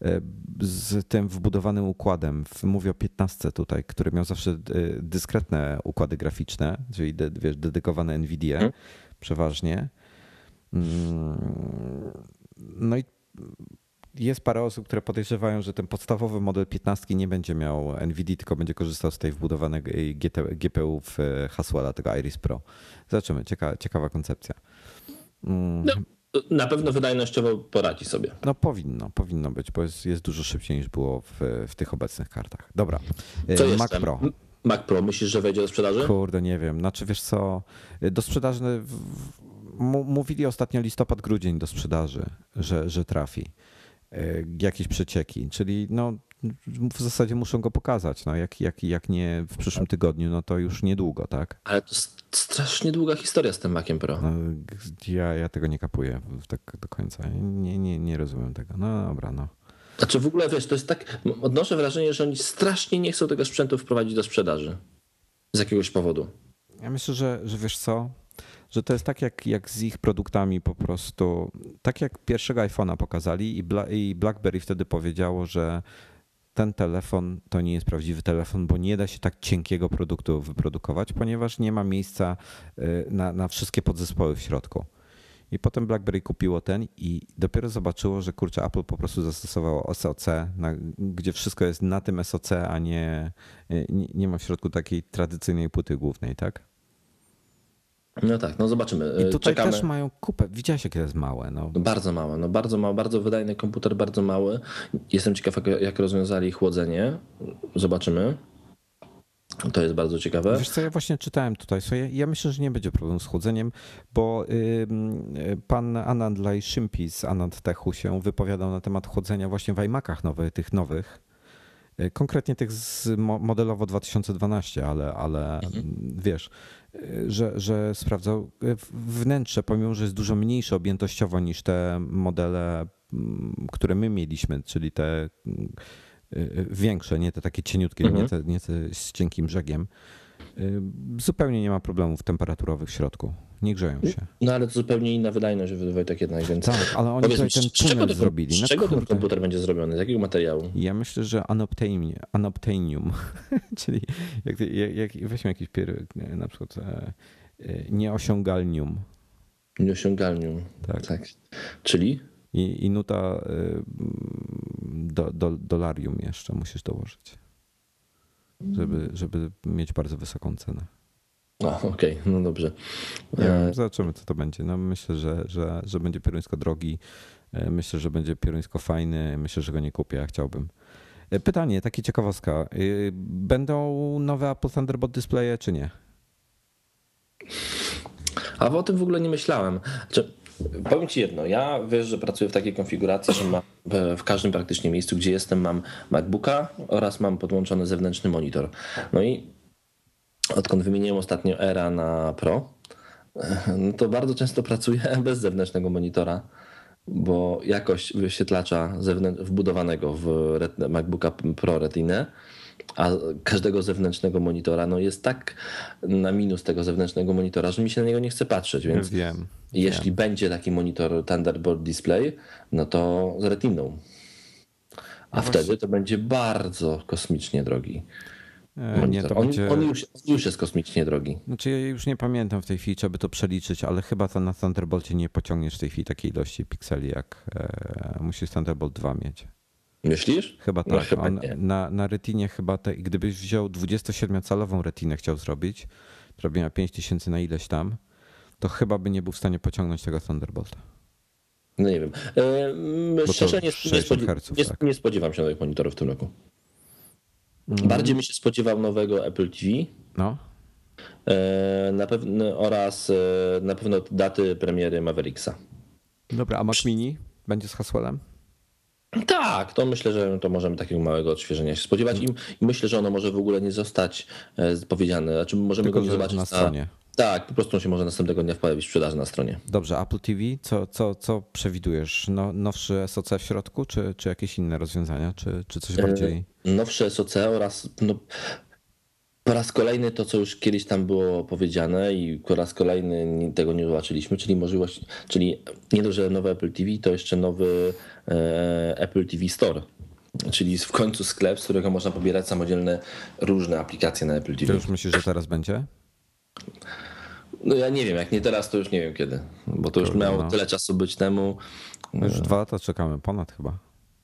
Y, z tym wbudowanym układem. Mówię o 15 tutaj, który miał zawsze y, dyskretne układy graficzne, czyli wiesz, dedykowane NVIDIA hmm. przeważnie. Mm, no i jest parę osób, które podejrzewają, że ten podstawowy model 15 nie będzie miał NVIDIA, tylko będzie korzystał z tej wbudowanej GPU w e, Haswella, tego Iris Pro. Zobaczymy, ciekawa, ciekawa koncepcja.
Mm. No, na pewno wydajnościowo poradzi sobie.
No powinno, powinno być, bo jest, jest dużo szybciej niż było w, w tych obecnych kartach. Dobra,
e, co Mac Pro. Mac Pro, myślisz, że wejdzie do sprzedaży?
Kurde, nie wiem. Znaczy wiesz co, do sprzedaży mówili ostatnio listopad, grudzień do sprzedaży, że, że trafi. E, jakieś przecieki, czyli no, w zasadzie muszą go pokazać. No, jak, jak, jak nie w przyszłym tygodniu, no to już niedługo, tak?
Ale to strasznie długa historia z tym Maciem Pro. No,
ja, ja tego nie kapuję tak do końca. Nie, nie, nie rozumiem tego. No dobra, no.
Znaczy w ogóle wiesz, to jest tak, odnoszę wrażenie, że oni strasznie nie chcą tego sprzętu wprowadzić do sprzedaży. Z jakiegoś powodu.
Ja myślę, że, że wiesz co, że to jest tak jak, jak z ich produktami po prostu, tak jak pierwszego iPhone'a pokazali i, Bla, i BlackBerry wtedy powiedziało, że ten telefon to nie jest prawdziwy telefon, bo nie da się tak cienkiego produktu wyprodukować, ponieważ nie ma miejsca y, na, na wszystkie podzespoły w środku. I potem BlackBerry kupiło ten i dopiero zobaczyło, że kurczę, Apple po prostu zastosowało SoC, na, gdzie wszystko jest na tym SoC, a nie, y, nie, nie ma w środku takiej tradycyjnej płyty głównej, tak?
No tak, no zobaczymy.
I tutaj Czekamy. też mają kupę. Widziałeś, jakie jest małe. No.
Bardzo małe, no bardzo mały, bardzo wydajny komputer, bardzo mały. Jestem ciekaw, jak rozwiązali chłodzenie. Zobaczymy. To jest bardzo ciekawe.
Wiesz co, ja właśnie czytałem tutaj sobie, ja myślę, że nie będzie problemu z chłodzeniem, bo pan Anand Lai Shimpi z Anand Techu się wypowiadał na temat chłodzenia właśnie w iMacach nowych, tych nowych. Y, konkretnie tych z modelowo 2012, ale, ale mhm. wiesz, y, że, że sprawdzał wnętrze, pomimo że jest dużo mniejsze objętościowo niż te modele, które my mieliśmy, czyli te większe, nie te takie cieniutkie, mhm. nie, te, nie te z cienkim brzegiem. Zupełnie nie ma problemów temperaturowych w środku. Nie grzeją się.
No ale to zupełnie inna wydajność Wojtek jednak, więc...
Tak, ale oni Powiedz tutaj ten tunel zrobili.
Z no czego ten komputer będzie zrobiony? Z jakiego materiału?
Ja myślę, że anoptanium <laughs> czyli jak, jak, jak, weźmy jakiś pier, na przykład e, e, nieosiągalnium.
Nieosiągalnium, tak. tak. Czyli?
I, i nuta y, do, do, dolarium jeszcze musisz dołożyć, żeby, żeby mieć bardzo wysoką cenę.
A, okej, okay. no dobrze.
Nie e... Zobaczymy, co to będzie. No, myślę, że, że, że będzie pieruńsko drogi. E, myślę, że będzie pieruńsko fajny. Myślę, że go nie kupię, ja chciałbym. E, pytanie, takie ciekawostka. Y, będą nowe Apple Thunderbolt displaye, czy nie?
A o tym w ogóle nie myślałem. Znaczy, Powiem Ci jedno, ja wiesz, że pracuję w takiej konfiguracji, że mam w każdym praktycznie miejscu, gdzie jestem, mam MacBooka oraz mam podłączony zewnętrzny monitor. No i odkąd wymieniłem ostatnio Era na Pro, <laughs> no to bardzo często pracuję <laughs> bez zewnętrznego monitora, bo jakość wyświetlacza wbudowanego w MacBooka Pro Retinę a każdego zewnętrznego monitora no jest tak na minus tego zewnętrznego monitora, że mi się na niego nie chce patrzeć, więc wiem, jeśli wiem. będzie taki monitor Thunderbolt Display, no to z retiną. A no wtedy to będzie bardzo kosmicznie drogi.
E, nie, to
on,
będzie...
on, już, on już jest kosmicznie drogi.
Znaczy ja już nie pamiętam w tej chwili, trzeba by to przeliczyć, ale chyba to na Thunderbolcie nie pociągniesz w tej chwili takiej ilości pikseli, jak e, musisz Thunderbolt 2 mieć.
Myślisz?
Chyba no, tak. chyba na, na retinie chyba te, gdybyś wziął 27-calową retinę chciał zrobić, która miała 5000 na ileś tam, to chyba by nie był w stanie pociągnąć tego Thunderbolta.
No nie wiem. E, szczerze nie, nie, herców, nie, tak. nie, spodziewam się nowych monitorów w tym roku. Mm. Bardziej mi się spodziewał nowego Apple TV.
No.
E, na pewno, oraz e, na pewno daty premiery Mavericksa.
Dobra, a Mac Mini będzie z Haswellem?
Tak, to myślę, że to możemy takiego małego odświeżenia się spodziewać i myślę, że ono może w ogóle nie zostać e, powiedziane. Znaczy możemy Tylko, go nie zobaczyć
na stronie. Na,
tak, po prostu on się może następnego dnia pojawić w sprzedaży na stronie.
Dobrze, Apple TV, co, co, co przewidujesz? No, nowszy SoC w środku, czy, czy jakieś inne rozwiązania, czy, czy coś bardziej?
Nowsze SoC oraz no, po raz kolejny to, co już kiedyś tam było powiedziane i po raz kolejny tego nie zobaczyliśmy, czyli możliwość, czyli nie dość, że nowy Apple TV, to jeszcze nowy e, Apple TV Store. Czyli w końcu sklep, z którego można pobierać samodzielne różne aplikacje na Apple TV.
To już myślisz, że teraz będzie?
No ja nie wiem, jak nie teraz, to już nie wiem kiedy, bo to już miało no. tyle czasu być temu.
Już dwa lata czekamy, ponad chyba.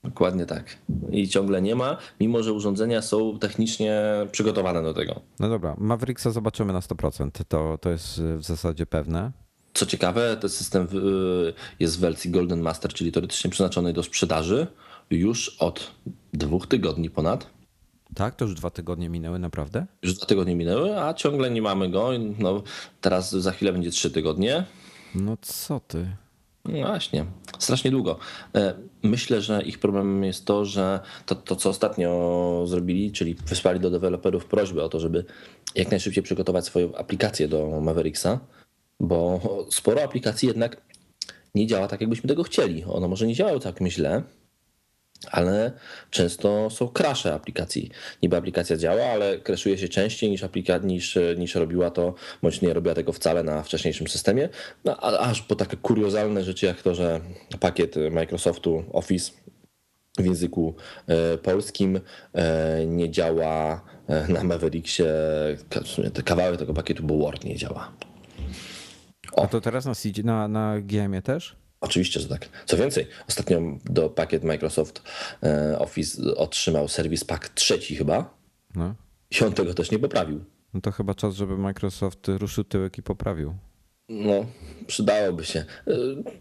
Dokładnie tak. I ciągle nie ma, mimo że urządzenia są technicznie przygotowane do tego.
No dobra, Mavericksa zobaczymy na 100%. To, to jest w zasadzie pewne.
Co ciekawe, ten system jest w wersji Golden Master, czyli teoretycznie przeznaczony do sprzedaży już od dwóch tygodni ponad.
Tak, to już dwa tygodnie minęły, naprawdę?
Już dwa tygodnie minęły, a ciągle nie mamy go. No, teraz za chwilę będzie trzy tygodnie.
No co ty?
No właśnie, strasznie długo. E, myślę, że ich problemem jest to, że to, to, co ostatnio zrobili, czyli wysłali do deweloperów prośbę o to, żeby jak najszybciej przygotować swoją aplikację do Mavericksa, bo sporo aplikacji jednak nie działa tak, jakbyśmy tego chcieli. One może nie działają całkiem źle, ale często są krasze aplikacji. Niby aplikacja działa, ale kraszuje się częściej niż, aplika- niż, niż robiła to, bądź nie robiła tego wcale na wcześniejszym systemie. No, aż po takie kuriozalne rzeczy jak to, że pakiet Microsoftu Office w języku e, polskim e, nie działa e, na Mavericksie. Kawałek tego pakietu, bo Word nie działa.
O. A to teraz na, na, na GM też?
Oczywiście, że tak. Co więcej, ostatnio do pakiet Microsoft e, Office otrzymał serwis Pack trzeci chyba. No. I on tego też nie poprawił.
No to chyba czas, żeby Microsoft ruszył tyłek i poprawił.
No, przydałoby się. E,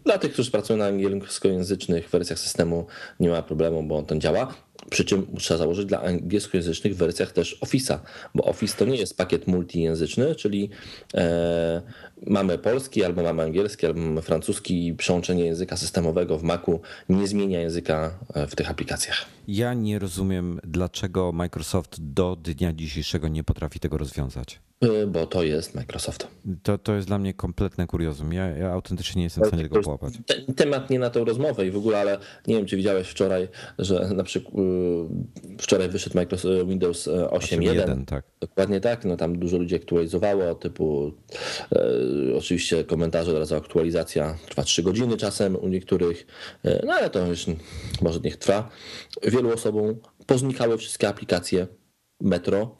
dla tych, którzy pracują na angielskojęzycznych wersjach systemu nie ma problemu, bo on ten działa. Przy czym trzeba założyć dla angielskojęzycznych wersjach też Office'a, bo Office to nie jest pakiet multijęzyczny, czyli e, mamy polski, albo mamy angielski, albo mamy francuski. Przełączenie języka systemowego w Macu nie zmienia języka e, w tych aplikacjach.
Ja nie rozumiem, dlaczego Microsoft do dnia dzisiejszego nie potrafi tego rozwiązać.
E, bo to jest Microsoft.
To, to jest dla mnie kompletne kuriozum. Ja, ja autentycznie nie jestem w stanie tego połapać.
Temat nie na tą rozmowę i w ogóle, ale nie wiem, czy widziałeś wczoraj, że na przykład wczoraj wyszedł Microsoft Windows 8.1.
tak.
Dokładnie tak. No tam dużo ludzi aktualizowało, typu e, oczywiście komentarze od razu aktualizacja trwa 3 godziny czasem u niektórych, e, no ale to już może niech trwa. Wielu osobom poznikały wszystkie aplikacje Metro, E,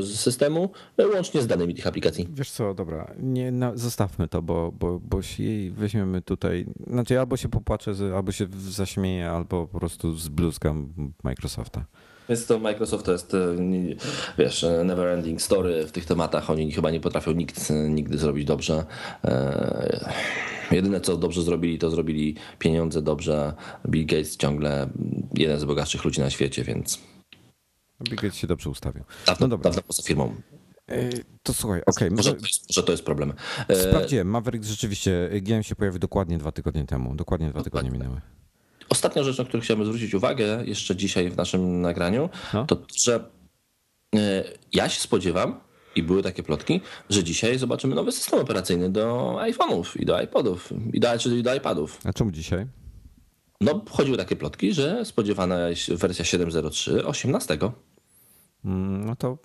z systemu, łącznie z danymi tych aplikacji.
Wiesz co, dobra, nie, no, zostawmy to, bo, bo, bo jej weźmiemy tutaj, znaczy albo się popłaczę, albo się zaśmieję, albo po prostu zbluzgam Microsofta.
Więc to Microsoft to jest, e, wiesz, never ending story w tych tematach. Oni chyba nie potrafią nikt nigdy zrobić dobrze. E, jedyne co dobrze zrobili, to zrobili pieniądze dobrze. Bill Gates ciągle jeden z bogatszych ludzi na świecie, więc
Bill Gates się dobrze ustawił.
Dawno, no dobra. dawno poza firmą.
E, to słuchaj, okej. Okay,
może, może, to jest problem.
E, sprawdziłem, Maverick rzeczywiście, GM się pojawił dokładnie dwa tygodnie temu. Dokładnie dwa tygodnie minęły.
Ostatnia rzecz, na którą chciałbym zwrócić uwagę jeszcze dzisiaj w naszym nagraniu, no? to że e, ja się spodziewam, i były takie plotki, że dzisiaj zobaczymy nowy system operacyjny do iPhone'ów i do iPodów, i do, czy do iPadów.
A czemu dzisiaj?
No, chodziły takie plotki, że spodziewana jest wersja 7.03 18.
Mm, no to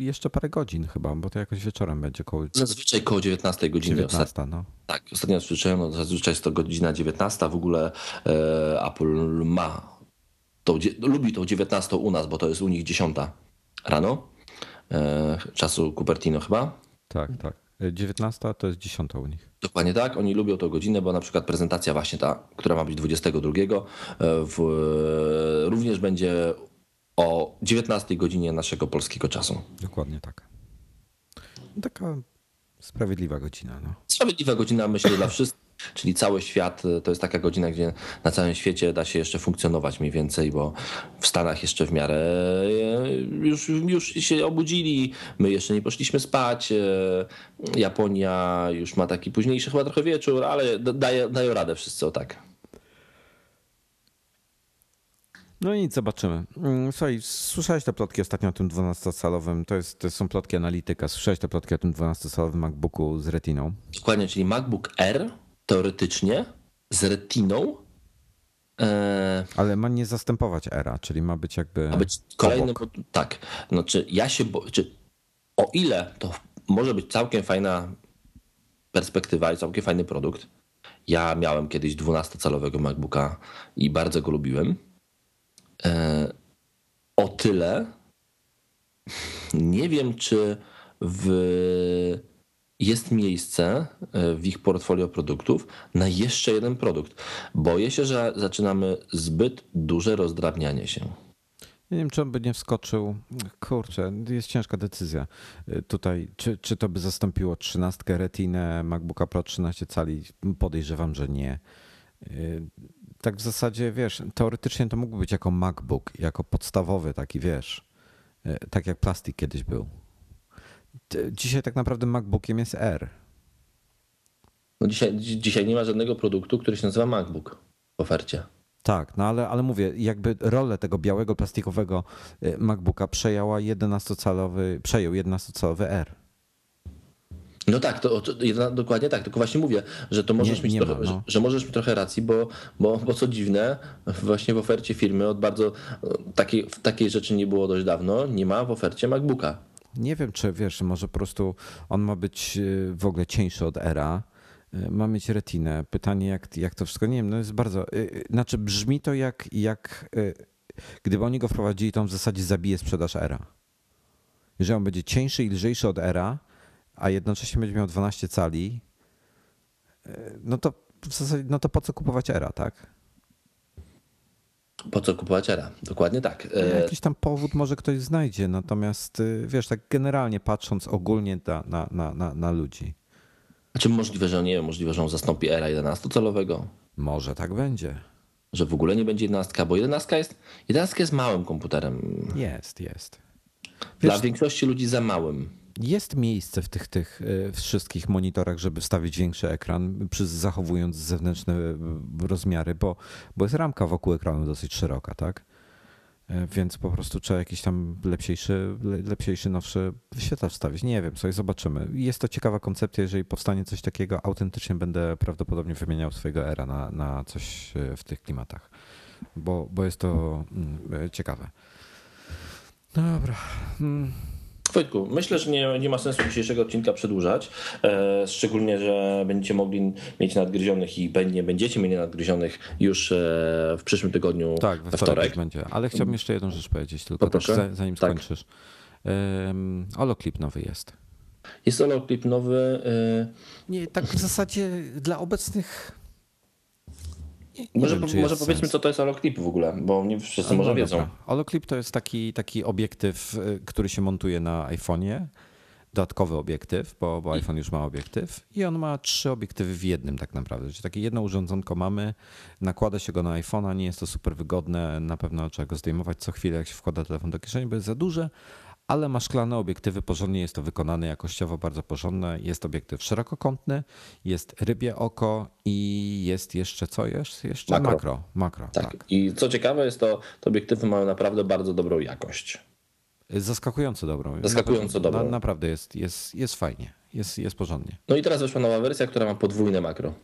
jeszcze parę godzin chyba, bo to jakoś wieczorem będzie koło.
Zazwyczaj koło 19 godziny.
19, no.
Tak, ostatnio słyszałem, no zazwyczaj jest to godzina 19. W ogóle e, Apple ma, tą, lubi tą 19 u nas, bo to jest u nich 10 rano, e, czasu Cupertino chyba.
Tak, tak. 19 to jest 10 u nich.
Dokładnie tak. Oni lubią tę godzinę, bo na przykład prezentacja właśnie ta, która ma być 22, e, w, również będzie o 19 godzinie naszego polskiego czasu.
Dokładnie tak. Taka sprawiedliwa godzina. No.
Sprawiedliwa godzina, myślę, dla wszystkich. Czyli cały świat to jest taka godzina, gdzie na całym świecie da się jeszcze funkcjonować mniej więcej, bo w Stanach jeszcze w miarę e, już, już się obudzili, my jeszcze nie poszliśmy spać. E, Japonia już ma taki późniejszy chyba trochę wieczór, ale daje, dają radę wszyscy o tak.
No i nic, zobaczymy. Mm, słuchaj, słyszałeś te plotki ostatnio o tym 12-calowym, to, jest, to są plotki analityka, słyszałeś te plotki o tym 12-calowym MacBooku z retiną?
Dokładnie, czyli MacBook R teoretycznie z retiną.
E... Ale ma nie zastępować era, czyli ma być jakby.
Ma być kolejny. Tak. No, czy ja się. Bo, czy, o ile to może być całkiem fajna perspektywa i całkiem fajny produkt. Ja miałem kiedyś 12-calowego MacBooka i bardzo go lubiłem. E, o tyle <laughs> nie wiem, czy w jest miejsce e, w ich portfolio produktów na jeszcze jeden produkt. Boję się, że zaczynamy zbyt duże rozdrabnianie się.
Nie wiem, czy on by nie wskoczył. Kurczę, jest ciężka decyzja. E, tutaj, czy, czy to by zastąpiło 13 Retinę MacBooka Pro 13 cali? Podejrzewam, że nie. E, tak w zasadzie, wiesz, teoretycznie to mógłby być jako MacBook, jako podstawowy taki, wiesz, tak jak plastik kiedyś był. Dzisiaj tak naprawdę MacBookiem jest R.
No dzisiaj, dzisiaj nie ma żadnego produktu, który się nazywa MacBook w ofercie.
Tak, no ale, ale mówię, jakby rolę tego białego plastikowego y, MacBooka przejęła 11-calowy, przejął 11-calowy R.
No tak, to, to, dokładnie tak, tylko właśnie mówię, że to możesz, nie, mieć, nie trochę, ma, no. że, że, możesz mieć trochę racji, bo, bo, bo co dziwne, właśnie w ofercie firmy od bardzo takiej, takiej rzeczy nie było dość dawno, nie ma w ofercie MacBooka.
Nie wiem, czy wiesz, może po prostu on ma być y, w ogóle cieńszy od era. Y, ma mieć retinę. Pytanie, jak, jak to wszystko, nie wiem, no jest bardzo. Y, znaczy, brzmi to jak, jak gdyby oni go wprowadzili, to on w zasadzie zabije sprzedaż era. Jeżeli on będzie cieńszy i lżejszy od era, a jednocześnie będzie miał 12 cali, no to w zasadzie, no to po co kupować era, tak?
Po co kupować era? Dokładnie tak.
E, jakiś tam powód może ktoś znajdzie, natomiast y, wiesz, tak generalnie patrząc ogólnie na, na, na, na ludzi.
Czy możliwe, że nie możliwe, że on zastąpi era 11-calowego?
Może tak będzie.
że w ogóle nie będzie jedenastka, bo jedenastka jest, jedenastka jest małym komputerem.
Jest, jest.
Dla większości ludzi za małym.
Jest miejsce w tych, tych y, wszystkich monitorach, żeby wstawić większy ekran, zachowując zewnętrzne y, rozmiary, bo, bo jest ramka wokół ekranu dosyć szeroka, tak? Y, Więc po prostu trzeba jakiś tam lepsiejszy, le- lepsiejszy nowszy wyświetlacz wstawić. Nie wiem, sobie zobaczymy. Jest to ciekawa koncepcja. Jeżeli powstanie coś takiego, autentycznie będę prawdopodobnie wymieniał swojego era na, na coś w tych klimatach, bo, bo jest to mm, ciekawe. Dobra.
Wojtku, myślę, że nie, nie ma sensu dzisiejszego odcinka przedłużać, e, szczególnie, że będziecie mogli mieć nadgryzionych i nie będziecie mieli nadgryzionych już e, w przyszłym tygodniu
Tak, we wtorek,
wtorek.
będzie. Ale chciałbym jeszcze jedną rzecz powiedzieć, tylko tak, zanim
Tak.
skończysz. Um, Holoklip nowy jest.
Jest to klip nowy. e,
Nie, tak w zasadzie dla obecnych. Nie,
Może,
wiem,
może powiedzmy,
sens.
co to jest holoklip w ogóle, bo nie wszyscy
No
może
dobra.
wiedzą.
Holoklip to jest taki, taki obiektyw, y, który się montuje na iPhone'ie. Dodatkowy obiektyw, bo, bo iPhone już ma obiektyw i on ma trzy obiektywy w jednym tak naprawdę. Czyli takie jedno urządzonko mamy, nakłada się go na iPhone'a, nie jest to super wygodne, na pewno trzeba go zdejmować co chwilę, jak się wkłada telefon do kieszeni, bo jest za duże, ale ma szklane obiektywy, porządnie jest to wykonane, jakościowo bardzo porządne. Jest obiektyw szerokokątny, jest rybie oko i jest jeszcze co jest? Jeszcze
Makro.
makro. Makro,
Tak.
tak.
I co ciekawe, jest to, te obiektywy mają naprawdę bardzo dobrą jakość.
Zaskakująco dobrą.
Zaskakująco dobrą.
Na, naprawdę jest, jest, jest fajnie, jest, jest porządnie.
No i teraz wyszła nowa wersja, która ma podwójne makro.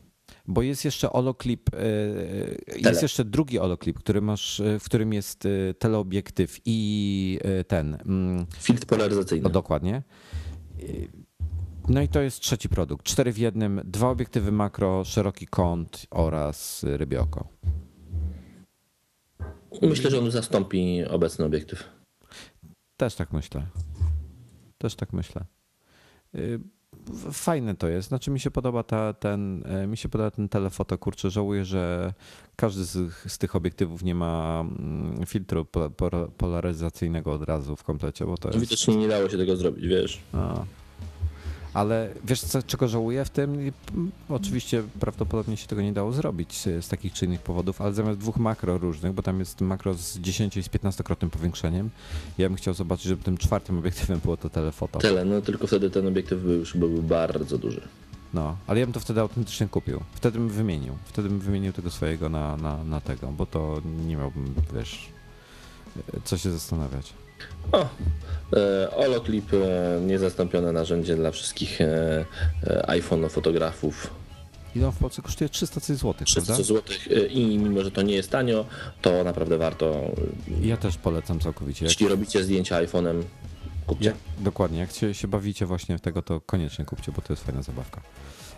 Bo jest jeszcze Oloklip, e,
Tele.
jest jeszcze drugi Oloklip, który masz, e, w którym jest e, teleobiektyw i e, ten, mm,
Filtr polaryzacyjny.
no dokładnie. E, No i to jest trzeci produkt. Cztery w jednym, dwa obiektywy makro, szeroki kąt oraz rybie oko.
Myślę, że on zastąpi obecny obiektyw.
Też tak myślę. Też tak myślę. Fajne to jest. Znaczy mi się podoba ta, ten, e, mi się podoba ten telefoto, kurczę, żałuję, że każdy z, z tych obiektywów nie ma mm, filtru po- po- polaryzacyjnego od razu w komplecie, bo to jest...
Widocznie nie dało się tego zrobić, wiesz.
A. Ale wiesz, co, czego żałuję w tym? Mm, Oczywiście prawdopodobnie się tego nie dało zrobić z, takich czy innych powodów, ale zamiast dwóch makro różnych, bo tam jest makro z 10 i z 15-krotnym powiększeniem, ja bym chciał zobaczyć, żeby tym czwartym obiektywem było to telefoto.
Tyle, no tylko wtedy ten obiektyw był już był bardzo duży.
No, ale ja bym to wtedy autentycznie kupił. Wtedy bym wymienił. Wtedy bym wymienił tego swojego na, na, na tego, bo to nie miałbym, wiesz, co się zastanawiać.
O, e, Oloclip, e, niezastąpione narzędzie dla wszystkich e, iPhone fotografów.
I on w Polsce kosztuje 300 coś złotych,
300
prawda?
zł i mimo, że to nie jest tanio, to naprawdę warto.
Ja też polecam całkowicie. Jak,
Jeśli robicie zdjęcia iPhone'em, kupcie.
jak, dokładnie, jak się, się bawicie właśnie w tego, to koniecznie kupcie, bo to jest fajna zabawka.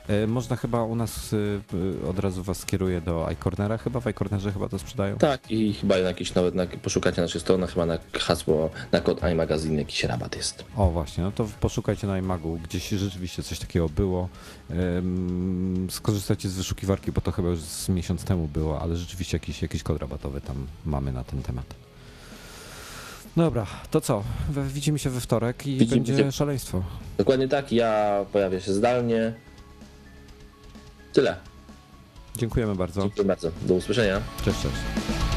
E, Można chyba u nas e, od razu was skieruje do iCornera, chyba w iCornerze chyba to sprzedają.
Tak, i chyba na jakiś nawet na, poszukacie naszej strony, chyba na hasło, na kod iMagazine jakiś rabat jest.
O właśnie, no to poszukajcie na iMagu, gdzieś rzeczywiście coś takiego było. Ym, Skorzystajcie z wyszukiwarki, bo to chyba już z miesiąc temu było, ale rzeczywiście jakiś, jakiś kod rabatowy tam mamy na ten temat. Dobra, to co? Widzimy się we wtorek i
Widzimy
będzie
się.
szaleństwo.
Dokładnie tak, ja pojawię się zdalnie. Tyle.
Dziękujemy bardzo.
Dziękuję bardzo. Do usłyszenia.
Cześć, cześć.